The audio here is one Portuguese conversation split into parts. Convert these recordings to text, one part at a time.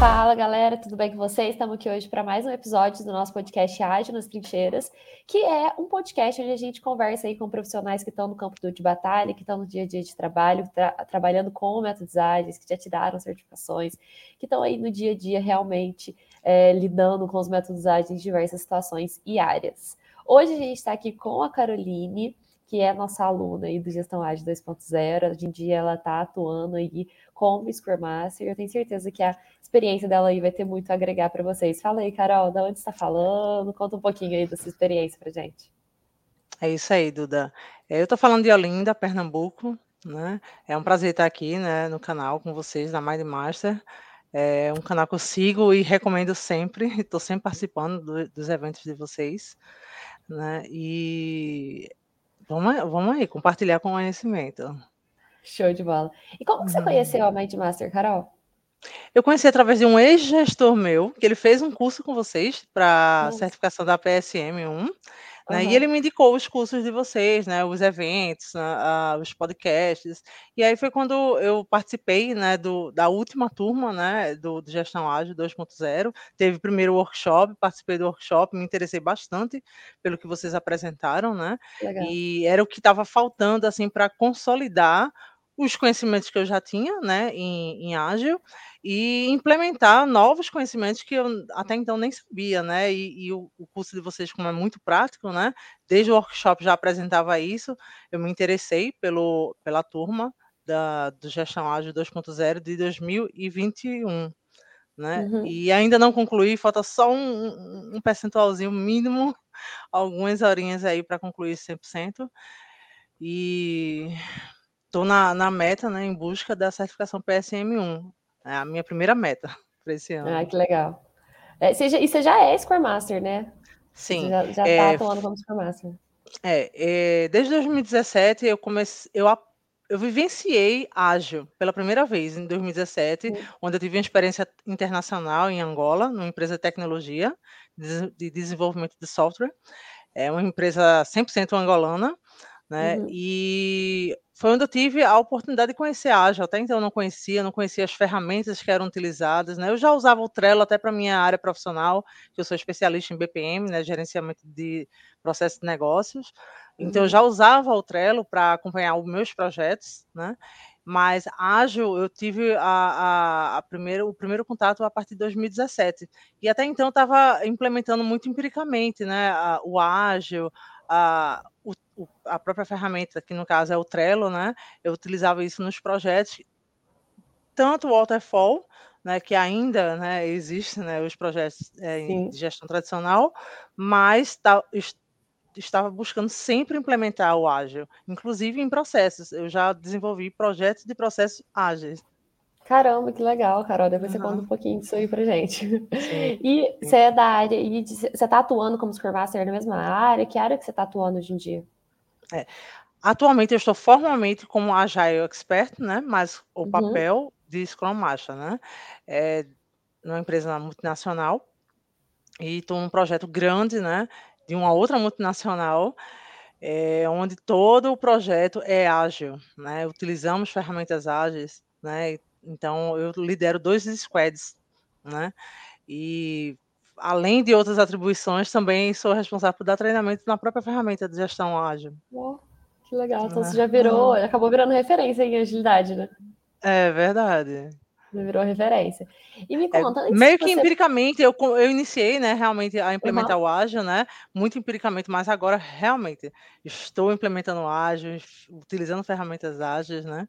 Fala galera, tudo bem com vocês? Estamos aqui hoje para mais um episódio do nosso podcast Ágil nas Trincheiras, que é um podcast onde a gente conversa aí com profissionais que estão no campo de batalha, que estão no dia a dia de trabalho, tra trabalhando com métodos ágeis, que já tiraram certificações, que estão aí no dia a dia realmente é, lidando com os métodos ágeis em diversas situações e áreas. Hoje a gente está aqui com a Caroline, que é nossa aluna aí do Gestão Ágil 2.0. Hoje em dia ela está atuando aí como Scrum Master. Eu tenho certeza que a experiência dela aí vai ter muito a agregar para vocês. Fala aí, Carol, de onde está falando? Conta um pouquinho aí da sua experiência para gente. É isso aí, Duda. É, eu estou falando de Olinda, Pernambuco. Né? É um prazer estar aqui né, no canal com vocês, da Mind Master. É um canal que eu sigo e recomendo sempre. Estou sempre participando do, dos eventos de vocês. Né? E Vamos, vamos aí, compartilhar conhecimento. Show de bola. E como que você uhum. conheceu a Mindmaster, Carol? Eu conheci através de um ex-gestor meu, que ele fez um curso com vocês para certificação da PSM1, né? E ele me indicou os cursos de vocês, né? Os eventos, a, os podcasts. E aí foi quando eu participei, né? Do, da última turma, né? Do, do Gestão Ágil 2.0. Teve o primeiro workshop, participei do workshop, me interessei bastante pelo que vocês apresentaram, né? Legal. E era o que estava faltando, assim, para consolidar os conhecimentos que eu já tinha, né? Em, em ágil e implementar novos conhecimentos que eu até então nem sabia, né? E, e o, o, curso de vocês, como é muito prático, né? Desde o workshop já apresentava isso, eu me interessei pelo, pela turma da, do Gestão Ágil 2.0 de 2021. Né? Uhum. E ainda não concluí, falta só um, um percentualzinho mínimo, algumas horinhas aí para concluir 100%. E estou na, na meta, né, em busca da certificação PSM1. É a minha primeira meta para esse ano. Ah, que legal. É, você já, e você já é Scrum Master, né? Sim. Você já está é, atuando como Scrum Master. É, é, desde 2017 eu comecei, eu, eu vivenciei ágil pela primeira vez em 2017, Sim. onde eu tive uma experiência internacional em Angola, numa empresa de tecnologia de desenvolvimento de software. É uma empresa 100% angolana, né? Uhum. E foi onde eu tive a oportunidade de conhecer a Agile. Até então eu não conhecia, não conhecia as ferramentas que eram utilizadas, né? Eu já usava o Trello até para minha área profissional, que eu sou especialista em BPM, né? Gerenciamento de processos de negócios. Então eu uhum. já usava o Trello para acompanhar os meus projetos, né? Mas ágil eu tive a, a, a primeiro, o primeiro contato a partir de 2017. E até então eu estava implementando muito empiricamente, né? o ágil, a, o, a própria ferramenta, que no caso é o Trello, né? Eu utilizava isso nos projetos, tanto o Waterfall, né, que ainda né, existe, né, os projetos é, de gestão tradicional, mas tá, estava buscando sempre implementar o ágil, inclusive em processos. Eu já desenvolvi projetos de processos ágeis. Caramba, que legal, Carol. Depois uhum. você conta um pouquinho disso aí pra gente. Sim, e você é da área, e você está atuando como Scrum Master na mesma área? Que área que você está atuando hoje em dia? É. Atualmente eu estou formalmente como Agile Expert, né? Mas o uhum. papel de Scrum Master, né? É numa empresa multinacional e estou num projeto grande, né? De uma outra multinacional, é, onde todo o projeto é ágil, né? Utilizamos ferramentas ágeis, né? Então, eu lidero dois squads, né? E além de outras atribuições, também sou responsável por dar treinamento na própria ferramenta de gestão ágil. Oh, que legal. Então, você já virou, acabou virando referência em agilidade, né? É verdade virou referência. E me é, conta. É, meio que você... empiricamente, eu, eu iniciei, né, realmente a implementar uhum. o ágil, né, muito empiricamente, mas agora realmente estou implementando o ágil, utilizando ferramentas ágeis, né,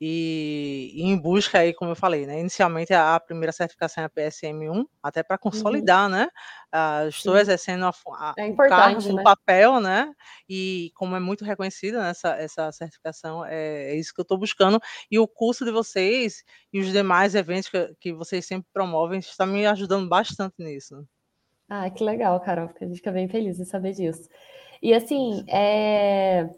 e, e, em busca aí, como eu falei, né, inicialmente a, primeira certificação é a PSM1, até para uhum. consolidar, uhum. né, uh, estou Sim. exercendo a, a, é o cargo, né? o papel, né, e como é muito reconhecida nessa essa certificação, é, é isso que eu estou buscando, e o curso de vocês e os demais eventos que, que vocês sempre promovem está me ajudando bastante nisso. Ah, que legal, Carol, a gente fica bem feliz de saber disso. E assim, é...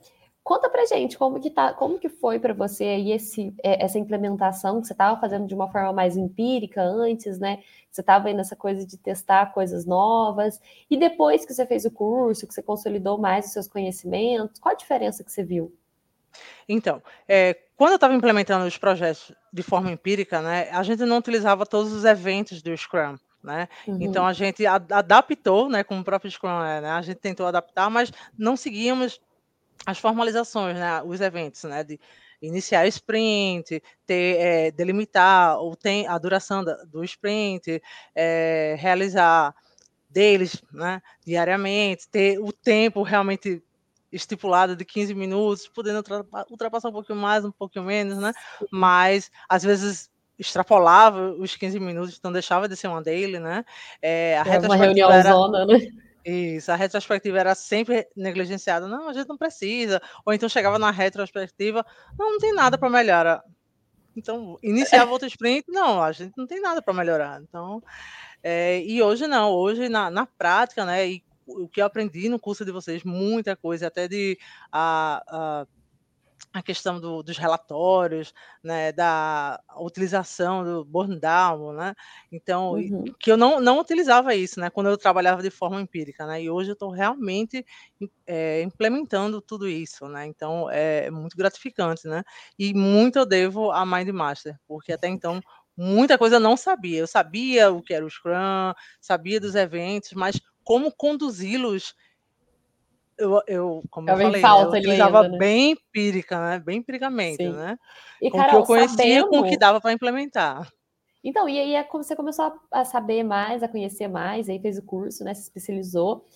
conta pra gente como que, tá, como que foi para você aí esse, é, essa implementação que você estava fazendo de uma forma mais empírica antes, né? Você estava aí nessa coisa de testar coisas novas, e depois que você fez o curso, que você consolidou mais os seus conhecimentos, qual a diferença que você viu? Então, é, quando eu estava implementando os projetos de forma empírica, né, a gente não utilizava todos os eventos do Scrum. Né? Uhum. Então a gente adaptou, né, como o próprio Scrum é, né? A gente tentou adaptar, mas não seguíamos as formalizações, né, os eventos, né, de iniciar sprint, ter, é, delimitar o tem, a duração da, do sprint, é, realizar deles, né, diariamente, ter o tempo realmente estipulado de 15 minutos, podendo ultrapassar um pouquinho mais, um pouquinho menos, né? Mas às vezes extrapolava os 15 minutos, então deixava de ser uma daily, né? É, a é uma reunião era... zona, né? Isso, a retrospectiva era sempre negligenciada. Não, a gente não precisa. Ou então chegava na retrospectiva, não, não tem nada para melhorar. Então, iniciava outro sprint, não, a gente não tem nada para melhorar. Então, é, e hoje não, hoje na, na prática, né? E o que eu aprendi no curso de vocês, muita coisa, até de a, a, a questão do, dos relatórios, né, da utilização do burn down, né? Então, uhum. que eu não, não utilizava isso, né, quando eu trabalhava de forma empírica, né? E hoje eu estou realmente é, implementando tudo isso, né? Então, é muito gratificante, né? E muito eu devo a Mindmaster, porque até então muita coisa eu não sabia. Eu sabia o que era o Scrum, sabia dos eventos, mas como conduzi-los, eu, eu, como eu, eu falei, falta eu utilizava né? bem empírica, né? Bem empiricamente, Sim. né? E, com o que eu conhecia sabendo... com o que dava para implementar. Então, e aí é como você começou a, saber mais, a conhecer mais, aí fez o curso, né? Se especializou.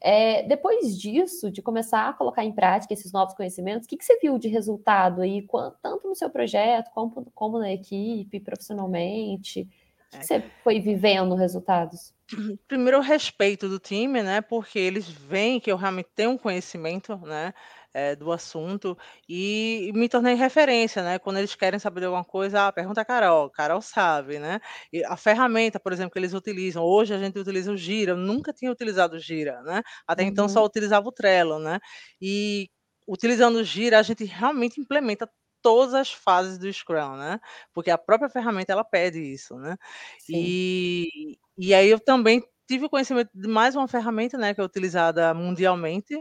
É, depois disso, de começar a colocar em prática esses novos conhecimentos, o que, que você viu de resultado aí, tanto no seu projeto, como, como na equipe, profissionalmente? O que, é. que você foi vivendo resultados? Primeiro, o respeito do time, né? Porque eles veem que eu realmente tenho um conhecimento, né? É, do assunto e me tornei referência, né? Quando eles querem saber de alguma coisa, ah, pergunta a Carol, Carol sabe, né? E a ferramenta, por exemplo, que eles utilizam, hoje a gente utiliza o Gira, eu nunca tinha utilizado o Gira, né? Até uhum. então só uhum. utilizava o Trello, né? E utilizando o Gira, a gente realmente implementa todas as fases do Scrum, né? Porque a própria ferramenta ela pede isso, né? E, e aí eu também tive o conhecimento de mais uma ferramenta, né, que é utilizada mundialmente,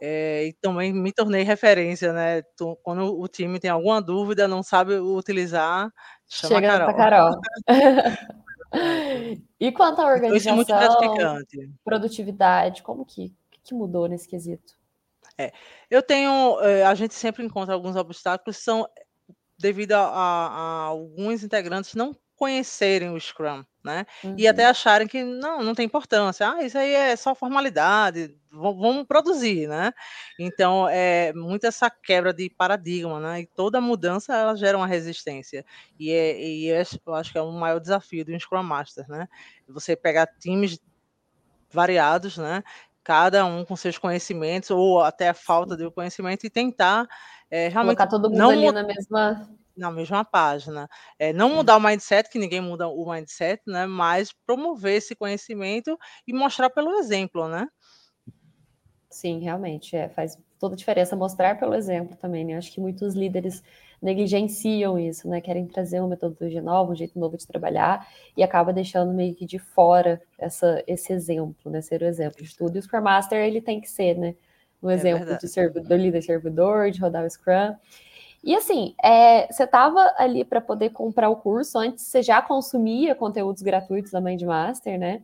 é, e também me tornei referência, né? quando o time tem alguma dúvida, não sabe utilizar, chama Chega a Carol. Carol. e quanto à organização, então, é muito produtividade, como que, que mudou nesse quesito? É, eu tenho, eh, a gente sempre encontra alguns obstáculos, são devido a, a, a alguns integrantes não conhecerem o Scrum, né? Uhum. E até uhum. acharem que não, não tem importância. Ah, isso aí é só formalidade, vamos produzir, né? Então, é muito essa quebra de paradigma, né? E toda mudança ela gera uma resistência. E, é, e é, eu acho que é o maior desafio do Scrum Master, né? Você pegar times variados, né? cada um com seus conhecimentos, ou até a falta de conhecimento, e tentar é, realmente. Colocar todo mundo não ali na mesma. Na mesma página. É, não mudar o mindset, que ninguém muda o mindset, né? Mas promover esse conhecimento e mostrar pelo exemplo, né? Sim, realmente, é, faz toda a diferença mostrar pelo exemplo também, né? Acho que muitos líderes negligenciam isso, né? Querem trazer uma metodologia nova, um jeito novo de trabalhar e acaba deixando meio que de fora essa, esse exemplo, né? Ser o exemplo de tudo. E o Scrum Master, ele tem que ser, né? Um é exemplo de servidor, líder servidor, de rodar o Scrum. E assim, é, você estava ali para poder comprar o curso, antes você já consumia conteúdos gratuitos da Mindmaster, né?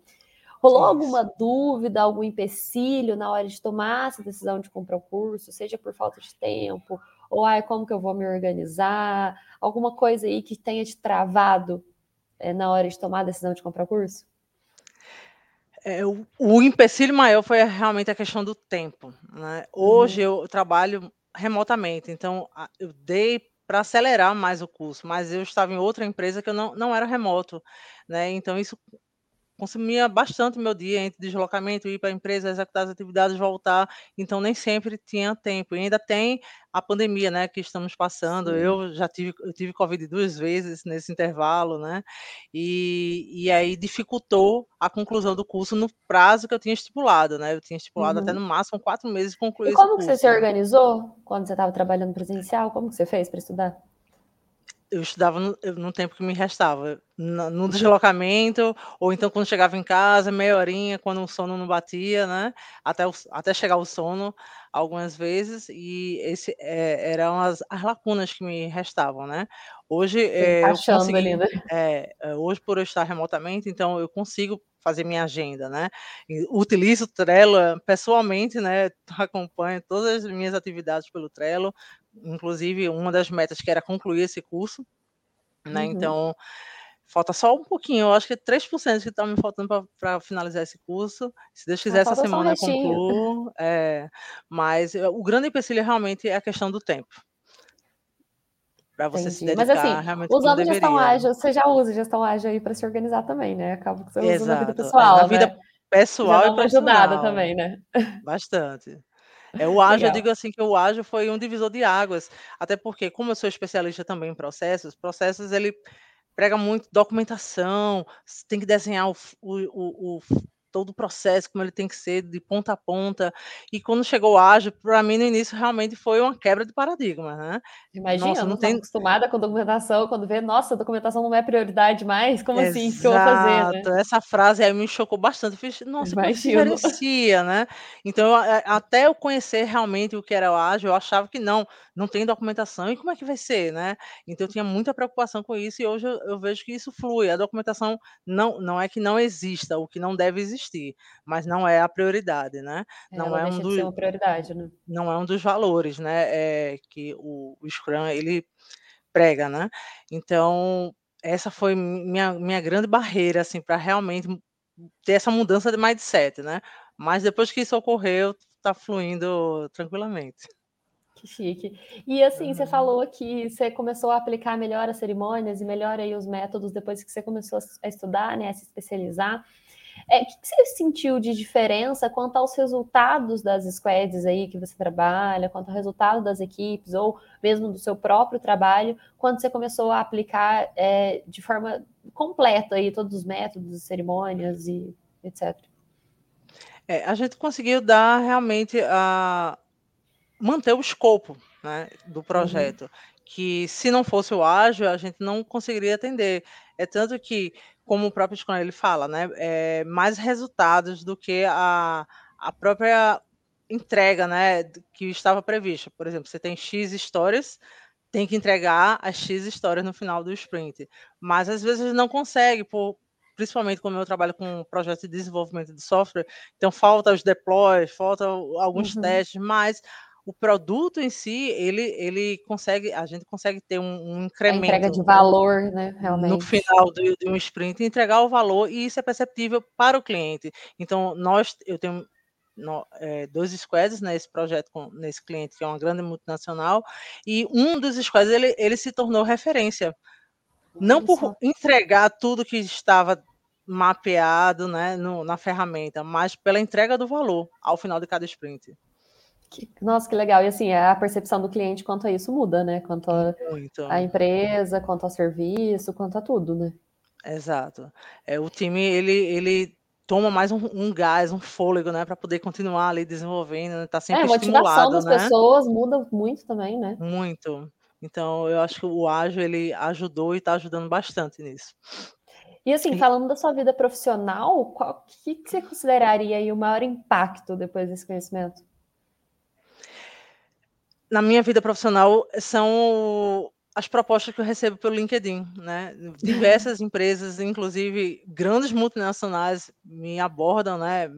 Rolou Isso. alguma dúvida, algum empecilho na hora de tomar essa decisão de comprar o curso, seja por falta de tempo, ou ai, como que eu vou me organizar? Alguma coisa aí que tenha te travado é, na hora de tomar a decisão de comprar o curso? É, o, o, empecilho maior foi realmente a questão do tempo. Né? Hoje uhum. eu trabalho remotamente, então eu dei para acelerar mais o curso, mas eu estava em outra empresa que eu não, não era remoto, né? Então isso consumia bastante meu dia entre deslocamento, ir para a empresa, executar as atividades, voltar, então nem sempre tinha tempo. E ainda tem a pandemia, né, que estamos passando. Sim. Eu já tive, eu tive Covid duas vezes nesse intervalo, né, e, e aí dificultou a conclusão do curso no prazo que eu tinha estipulado, né, eu tinha estipulado uhum. até no máximo quatro meses concluir E como que você se organizou quando você estava trabalhando presencial? Como que você fez para estudar? Eu estudava no, no, tempo que me restava, no, no, deslocamento, ou então quando chegava em casa, meia horinha, quando o sono não batia, né? Até, o, até chegar o sono, algumas vezes e esse é, eram as, as lacunas que me restavam, né? Hoje é, eu consegui, né? é, hoje por eu estar remotamente, então eu consigo fazer minha agenda, né? Utilizo o Trello pessoalmente, né? Acompanho todas as minhas atividades pelo Trello, inclusive uma das metas que era concluir esse curso, né? Uhum. Então Falta só um pouquinho, eu acho que é 3% que está me faltando para finalizar esse curso. Se Deus quiser, essa semana eu concluo. É, mas o grande empecilho realmente é a questão do tempo. Para você Entendi. se dedicar Mas assim, realmente usando gestão ágil, você já usa gestão ágil aí para se organizar também, né? Acaba que você usa na vida é, pessoal. Na né? vida pessoal e ajudada também, né? Bastante. É, o ágil, eu digo assim que o ágil foi um divisor de águas, até porque, como eu sou especialista também em processos, processos ele prega muito documentação, tem que desenhar o, o, o, todo o processo, como ele tem que ser, de ponta a ponta. E quando chegou o ágil, para mim no início realmente foi uma quebra de paradigma, né? Imagina, nossa, não, tem acostumada com documentação, quando vê, nossa, documentação não é prioridade mais, como Exato. assim? O que eu vou fazer? Né? Essa frase aí me chocou bastante. fiz, nossa, como se diferencia, né? Então, até eu conhecer realmente o que era o ágil, eu achava que não, não tem documentação, e como é que vai ser, né? Então eu tinha muita preocupação com isso, e hoje eu, eu vejo que isso flui. A documentação não, não é que não exista, o que não deve existir mas não é a prioridade, né? É, não é um dos, uma prioridade, né? Não é um dos valores, né? É, que o, o Scrum ele prega, né? Então essa foi minha, minha grande barreira assim para realmente ter essa mudança de mindset, né? Mas depois que isso ocorreu, está fluindo tranquilamente. Que chique. E assim, uhum. você falou que você começou a aplicar melhor as cerimônias e melhor aí os métodos depois que você começou a estudar, né, a se especializar. É, o que você sentiu de diferença quanto aos resultados das squads aí que você trabalha, quanto ao resultado das equipes, ou mesmo do seu próprio trabalho, quando você começou a aplicar é, de forma completa aí todos os métodos, cerimônias e etc. É, a gente conseguiu dar realmente a manter o escopo né, do uhum. projeto, uhum. que se não fosse o ágil, a gente não conseguiria atender. É tanto que como o próprio Scrum ele fala, né, é, mais resultados do que a, a própria entrega, né, que estava prevista. Por exemplo, você tem X histórias, tem que entregar as X histórias no final do sprint, mas às vezes não consegue, por, principalmente como eu trabalho com projetos de desenvolvimento de software, então falta os deploys, falta alguns uhum. testes, mas o produto em si, ele, ele consegue, a gente consegue ter um, um incremento. A entrega de valor, né, realmente. No final de, de um sprint, entregar o valor, e isso é perceptível para o cliente. Então, nós, eu tenho no, é, dois squads nesse projeto, com, nesse cliente, que é uma grande multinacional, e um dos squads, ele, ele se tornou referência. Não por entregar tudo que estava mapeado né, no, na ferramenta, mas pela entrega do valor ao final de cada sprint. Que, nossa, que legal. E assim, a percepção do cliente quanto a isso muda, né? Quanto a, a empresa, quanto ao serviço, quanto a tudo, né? Exato. É, o time, ele, ele toma mais um, um gás, um fôlego, né? Para poder continuar ali desenvolvendo, né? Tá sempre é, a motivação das né? pessoas muda muito também, né? Muito. Então, eu acho que o ágil, ele ajudou e está ajudando bastante nisso. E assim, falando da sua vida profissional, o que, que você consideraria aí o maior impacto depois desse conhecimento? Na minha vida profissional são as propostas que eu recebo pelo LinkedIn, né? Diversas empresas, inclusive grandes multinacionais, me abordam, né?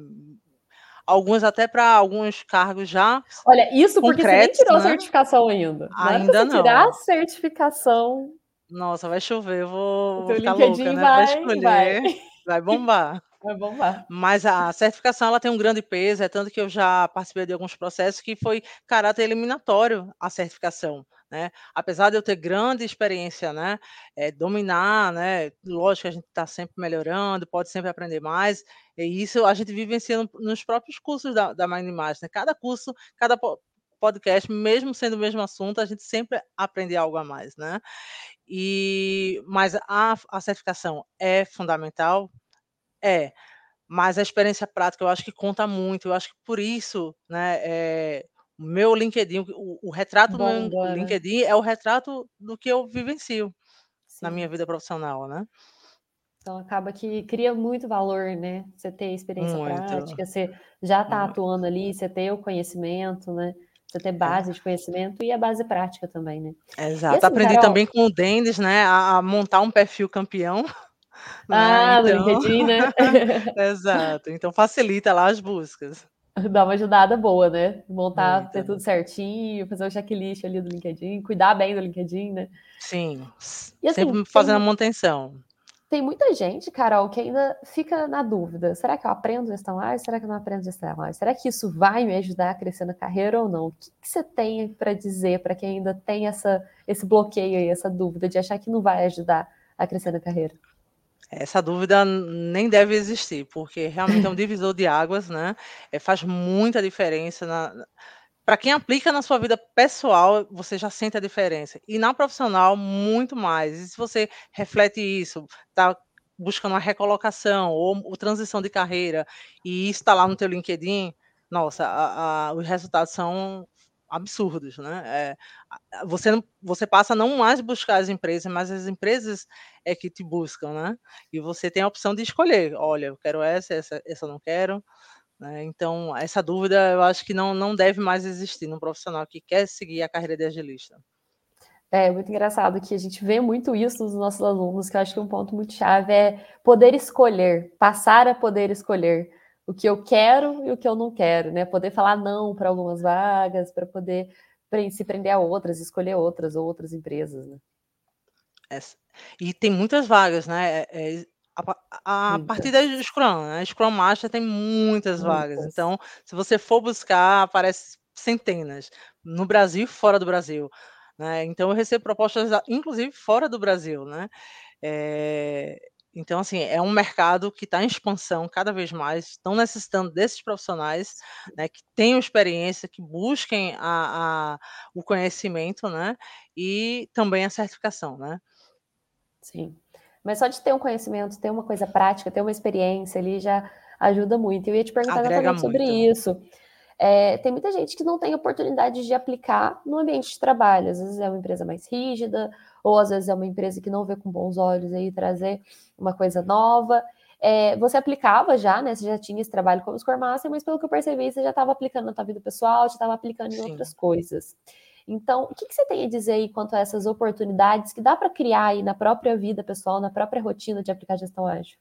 Alguns até para alguns cargos já. Olha, isso porque você nem tirou né? certificação ainda. Ainda não. Tirar a certificação. Nossa, vai chover, eu vou, vou ficar LinkedIn louca, né? Vai, vai escolher, vai. vai bombar. Bombar. Mas a certificação ela tem um grande peso, é tanto que eu já participei de alguns processos que foi caráter eliminatório a certificação. Né? Apesar de eu ter grande experiência, né, é, dominar, né, lógico que a gente está sempre melhorando, pode sempre aprender mais, e isso a gente vivencia nos próprios cursos da, da Imagine. Né? Cada curso, cada podcast, mesmo sendo o mesmo assunto, a gente sempre aprende algo a mais, né? E, mas a, a certificação é fundamental, é, mas a experiência prática eu acho que conta muito. Eu acho que por isso, né, é, o meu LinkedIn, o, o retrato Bom, do meu LinkedIn é o retrato do que eu vivencio Sim. na minha vida profissional, né? Então acaba que cria muito valor, né? Você ter experiência muito. prática, você já está atuando ali, você ter o conhecimento, né? Você ter é. base de conhecimento e a base prática também, né? Exato. Assim, Aprendi Carol... também com o Dendes, né? A, montar um perfil campeão. Né? Ah, né? então... no LinkedIn, né? Exato. Então facilita lá as buscas. Dá uma ajudada boa, né? Montar, Muito. ter tudo certinho, fazer o um checklist ali do LinkedIn, cuidar bem do LinkedIn, né? Sim. E, assim, Sempre fazendo a manutenção tem muita gente, Carol, que ainda fica na dúvida: será que eu aprendo gestão ágil? Será que eu não aprendo gestão ágil? Será que isso vai me ajudar a crescer na carreira ou não? O que, que você tem para dizer para quem ainda tem essa, esse bloqueio aí, essa dúvida de achar que não vai ajudar a crescer na carreira? Essa dúvida nem deve existir, porque realmente é um divisor de águas, né? É, faz muita diferença na, para quem aplica na sua vida pessoal, você já sente a diferença. E na profissional, muito mais. E se você reflete isso, está buscando uma recolocação ou, ou, transição de carreira, e está lá no teu LinkedIn, nossa, a, a, os resultados são absurdos, né? É, você, você passa não mais buscar as empresas, mas as empresas é que te buscam, né? E você tem a opção de escolher, olha, eu quero essa, essa, essa não quero, né? Então, essa dúvida eu acho que não, não deve mais existir num profissional que quer seguir a carreira de agilista. É muito engraçado que a gente vê muito isso nos nossos alunos, que eu acho que um ponto muito chave é poder escolher, passar a poder escolher o que eu quero e o que eu não quero, né? Poder falar não para algumas vagas, para poder se prender a outras, escolher outras ou outras empresas, né? É, e tem muitas vagas, né? É, é a, a partir da Scrum, né? Scrum Master tem muitas vagas. Então, se você for buscar, aparece centenas, no Brasil e fora do Brasil. Né? Então, eu recebo propostas, inclusive fora do Brasil. Né? É, então, assim, é um mercado que está em expansão cada vez mais, estão necessitando desses profissionais né, que tenham experiência, que busquem a, a, o conhecimento né, e também a certificação. Né? Sim. Mas só de ter um conhecimento, ter uma coisa prática, ter uma experiência ali já ajuda muito. Eu ia te perguntar Agrega exatamente sobre isso. É, tem muita gente que não tem oportunidade de aplicar no ambiente de trabalho. Às vezes é uma empresa mais rígida, ou às vezes é uma empresa que não vê com bons olhos aí trazer uma coisa nova. É, você aplicava já, né? Você já tinha esse trabalho como Scrum Master, mas pelo que eu percebi, você já estava aplicando na tua vida pessoal, já estava aplicando em Sim. outras coisas. Então, o que, que, você tem a dizer aí quanto a essas oportunidades que dá para criar aí na própria vida pessoal, na própria rotina de aplicar gestão ágil?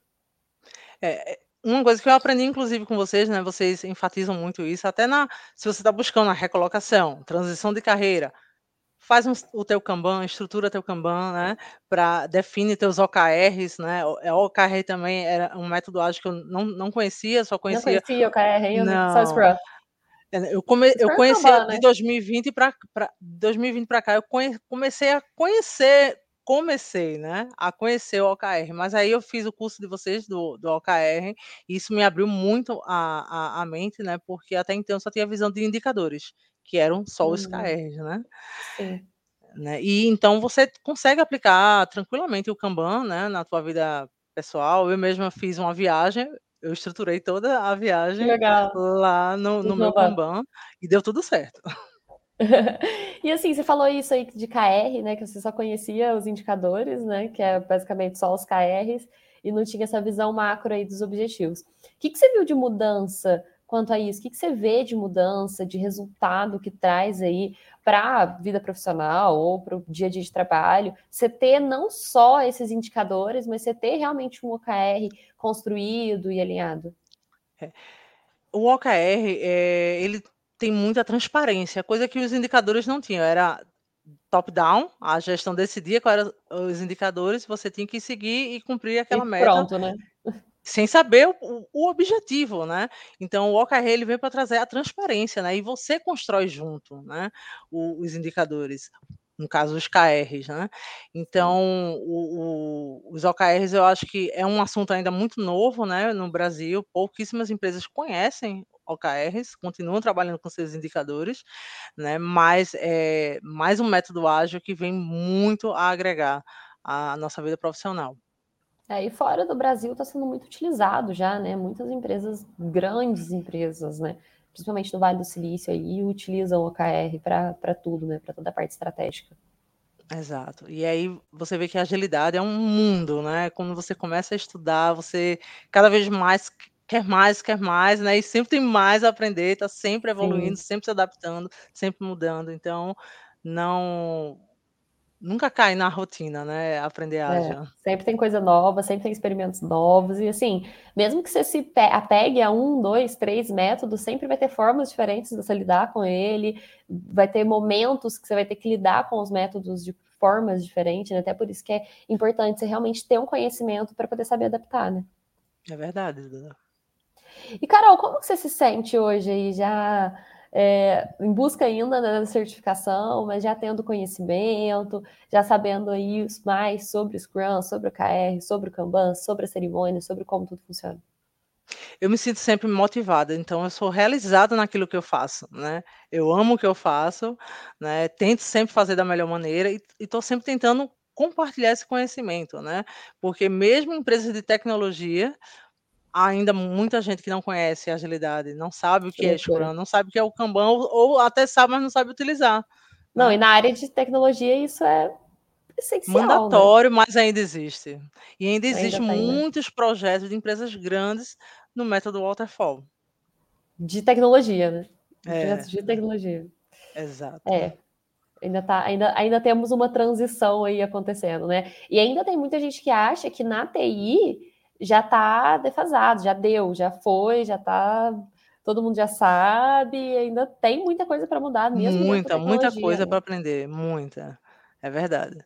É, é, uma coisa que eu aprendi, inclusive, com vocês, né? Vocês enfatizam muito isso, até na se você está buscando a recolocação, transição de carreira, faz um, o teu Kanban, estrutura teu Kanban, né? Para define teus OKRs, né? O é, OKR também era um método ágil que eu não, não conhecia, só conhecia. Não conhecia OKR ainda, só Scrum. É, eu, come, eu conheci acabar, de 2020 para 2020 para cá, eu comecei a conhecer, comecei, né, a conhecer o OKR, mas aí eu fiz o curso de vocês do, do OKR, e isso me abriu muito a, a, a mente, né, porque até então eu só tinha visão de indicadores, que eram só os uhum. KRs, né? Sim. Né? E então você consegue aplicar tranquilamente o Kanban, né, na tua vida pessoal. Eu mesma fiz uma viagem, eu estruturei toda a viagem lá no, no meu Kanban e deu tudo certo. e assim, você falou isso aí de KR, né? Que você só conhecia os indicadores, né? Que é basicamente só os KRs, e não tinha essa visão macro aí dos objetivos. O que, que você viu de mudança quanto a isso? O que, que você vê de mudança, de resultado que traz aí para a vida profissional ou para o dia a dia de trabalho? Você ter não só esses indicadores, mas você ter realmente um OKR construído e alinhado? É. O OKR, é, ele tem muita transparência, coisa que os indicadores não tinham. Era top-down, a gestão decidia quais eram os indicadores, você tinha que seguir e cumprir aquela e meta. Pronto, né? sem saber o, o, objetivo, né? Então o OKR ele vem para trazer a transparência, né? E você constrói junto, né? O, os indicadores, no caso os KRs, né? Então o, os OKRs eu acho que é um assunto ainda muito novo, né? No Brasil, pouquíssimas empresas conhecem OKRs, continuam trabalhando com seus indicadores, né? Mas é mais um método ágil que vem muito a agregar à nossa vida profissional. É, e fora do Brasil está sendo muito utilizado já, né? Muitas empresas, grandes empresas, né? Principalmente no Vale do Silício aí, utilizam o OKR para tudo, né? Para toda a parte estratégica. Exato. E aí você vê que a agilidade é um mundo, né? Quando você começa a estudar, você cada vez mais quer mais, quer mais, né? E sempre tem mais a aprender, está sempre evoluindo, Sim. sempre se adaptando, sempre mudando. Então, não nunca cai na rotina, né? Aprender É, ágil. sempre tem coisa nova, sempre tem experimentos novos, e assim, mesmo que você se apegue a um, dois, três métodos, sempre vai ter formas diferentes de você lidar com ele, vai ter momentos que você vai ter que lidar com os métodos de formas diferentes, né? até por isso que é importante você realmente ter um conhecimento para poder saber adaptar, né? É verdade, Duda. E Carol, como você se sente hoje aí, já é, em busca ainda da certificação, mas já tendo conhecimento, já sabendo aí mais sobre o Scrum, sobre o KR, sobre o Kanban, sobre a cerimônia, sobre como tudo funciona? Eu me sinto sempre motivada, então eu sou realizada naquilo que eu faço, né? Eu amo o que eu faço, né? Tento sempre fazer da melhor maneira e estou sempre tentando compartilhar esse conhecimento, né? Porque mesmo em empresas de tecnologia, ainda muita gente que não conhece a agilidade, não sabe o que, que é Scrum, não sabe o que é o Kanban, ou, ou até sabe, mas não sabe utilizar. Não, né? e na área de tecnologia isso é essencial. Mandatório, né? mas ainda existe. E ainda existem né? muitos né? projetos de empresas grandes no método Waterfall. De tecnologia, né? De é. de tecnologia. Exato. É. Ainda, tá, ainda, ainda temos uma transição aí acontecendo, né? E ainda tem muita gente que acha que na TI já está defasado, já deu, já foi, já está. Todo mundo já sabe, ainda tem muita coisa para mudar mesmo. Muita, muita coisa né? para aprender, muita. É verdade.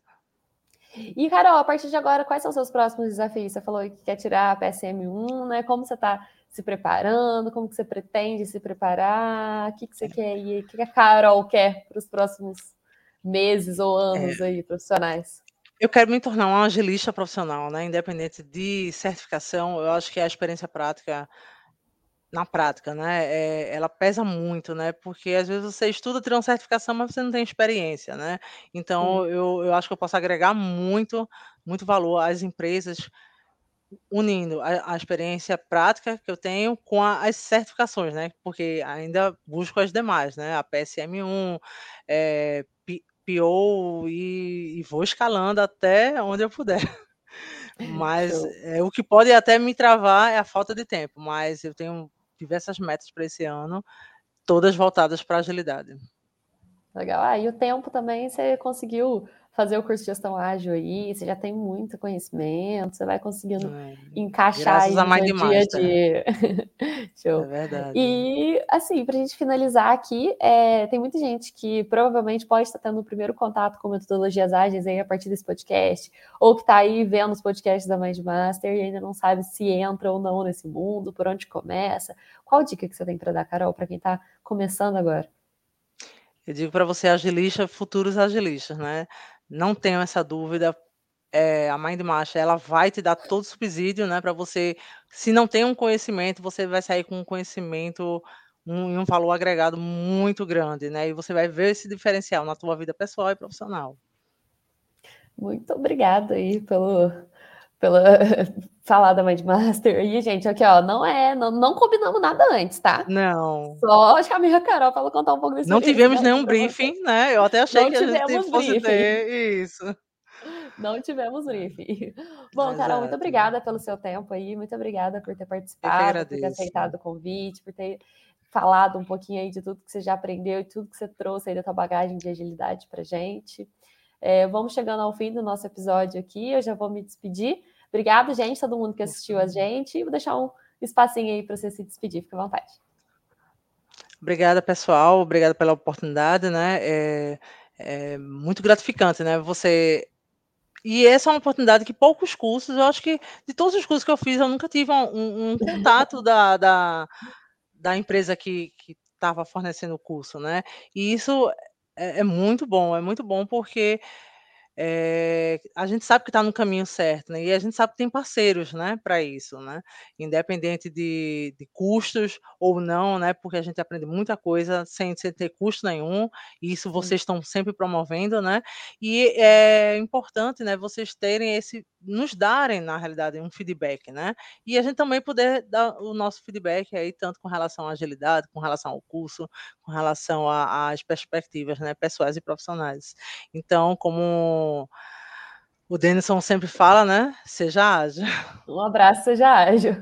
E, Carol, a partir de agora, quais são os seus próximos desafios? Você falou que quer tirar a PSM1, né? Como você está se preparando? Como que você pretende se preparar? O que, que você quer ir? O que a Carol quer para os próximos meses ou anos é. aí, profissionais? Eu quero me tornar uma agilista profissional, né? Independente de certificação, eu acho que a experiência prática, na prática, né? É, ela pesa muito, né? Porque às vezes você estuda, tira uma certificação, mas você não tem experiência, né? Então, eu, eu acho que eu posso agregar muito, muito valor às empresas, unindo a, a experiência prática que eu tenho com a, as certificações, né? Porque ainda busco as demais, né? A PSM1, é, e, e, vou escalando até onde eu puder. Mas é, o que pode até me travar é a falta de tempo, mas eu tenho diversas metas para esse ano, todas voltadas para agilidade. Legal. Ah, e o tempo também você conseguiu fazer o curso de gestão ágil aí, você já tem muito conhecimento, você vai conseguindo encaixar aí no dia a dia. Show. É verdade. E, assim, para a gente finalizar aqui, é, tem muita gente que provavelmente pode estar tendo o primeiro contato com metodologias ágeis aí a partir desse podcast, ou que está aí vendo os podcasts da Mindmaster e ainda não sabe se entra ou não nesse mundo, por onde começa. Qual dica que você tem para dar, Carol, para quem está começando agora? Eu digo para você, agilista, futuros agilistas, né? Não tenham essa dúvida. É, a Mindmaster ela vai te dar todo o subsídio, né, para você. Se não tem um conhecimento, você vai sair com um conhecimento um, um valor agregado muito grande, né? E você vai ver esse diferencial na tua vida pessoal e profissional. Muito obrigada aí pelo pela falar da Mindmaster. E, gente, aqui, ó, não é, não, não combinamos nada antes, tá? Não. Só chamei a Carol para contar um pouco desse Não tivemos nenhum briefing, né? Eu até achei não que a gente fosse briefing. ter isso. Não tivemos briefing. Bom, Exato. Carol, muito obrigada pelo seu tempo aí, muito obrigada por ter participado, por ter aceitado o convite, por ter falado um pouquinho aí de tudo que você já aprendeu e tudo que você trouxe aí da tua bagagem de agilidade para gente. É, vamos chegando ao fim do nosso episódio aqui. Eu já vou me despedir. Obrigado, gente, todo mundo que assistiu a gente. Vou deixar um espacinho aí para você se despedir. Fique à vontade. Obrigada, pessoal. Obrigada pela oportunidade, né? É, é muito gratificante, né? Você e essa é uma oportunidade que poucos cursos, eu acho que de todos os cursos que eu fiz, eu nunca tive um, um contato da, da, da, empresa que estava fornecendo o curso, né? E isso é, é muito bom, é muito bom porque é, a gente sabe que está no caminho certo, né? E a gente sabe que tem parceiros, né, para isso, né? Independente de, de, custos ou não, né? Porque a gente aprende muita coisa sem, sem ter custo nenhum. E isso vocês estão sempre promovendo, né? E é importante, né? Vocês terem esse nos darem, na realidade, um feedback, né? E a gente também poder dar o nosso feedback aí, tanto com relação à agilidade, com relação ao curso, com relação às perspectivas né, pessoais e profissionais. Então, como o Denison sempre fala, né? Seja ágil. Um abraço, seja ágil.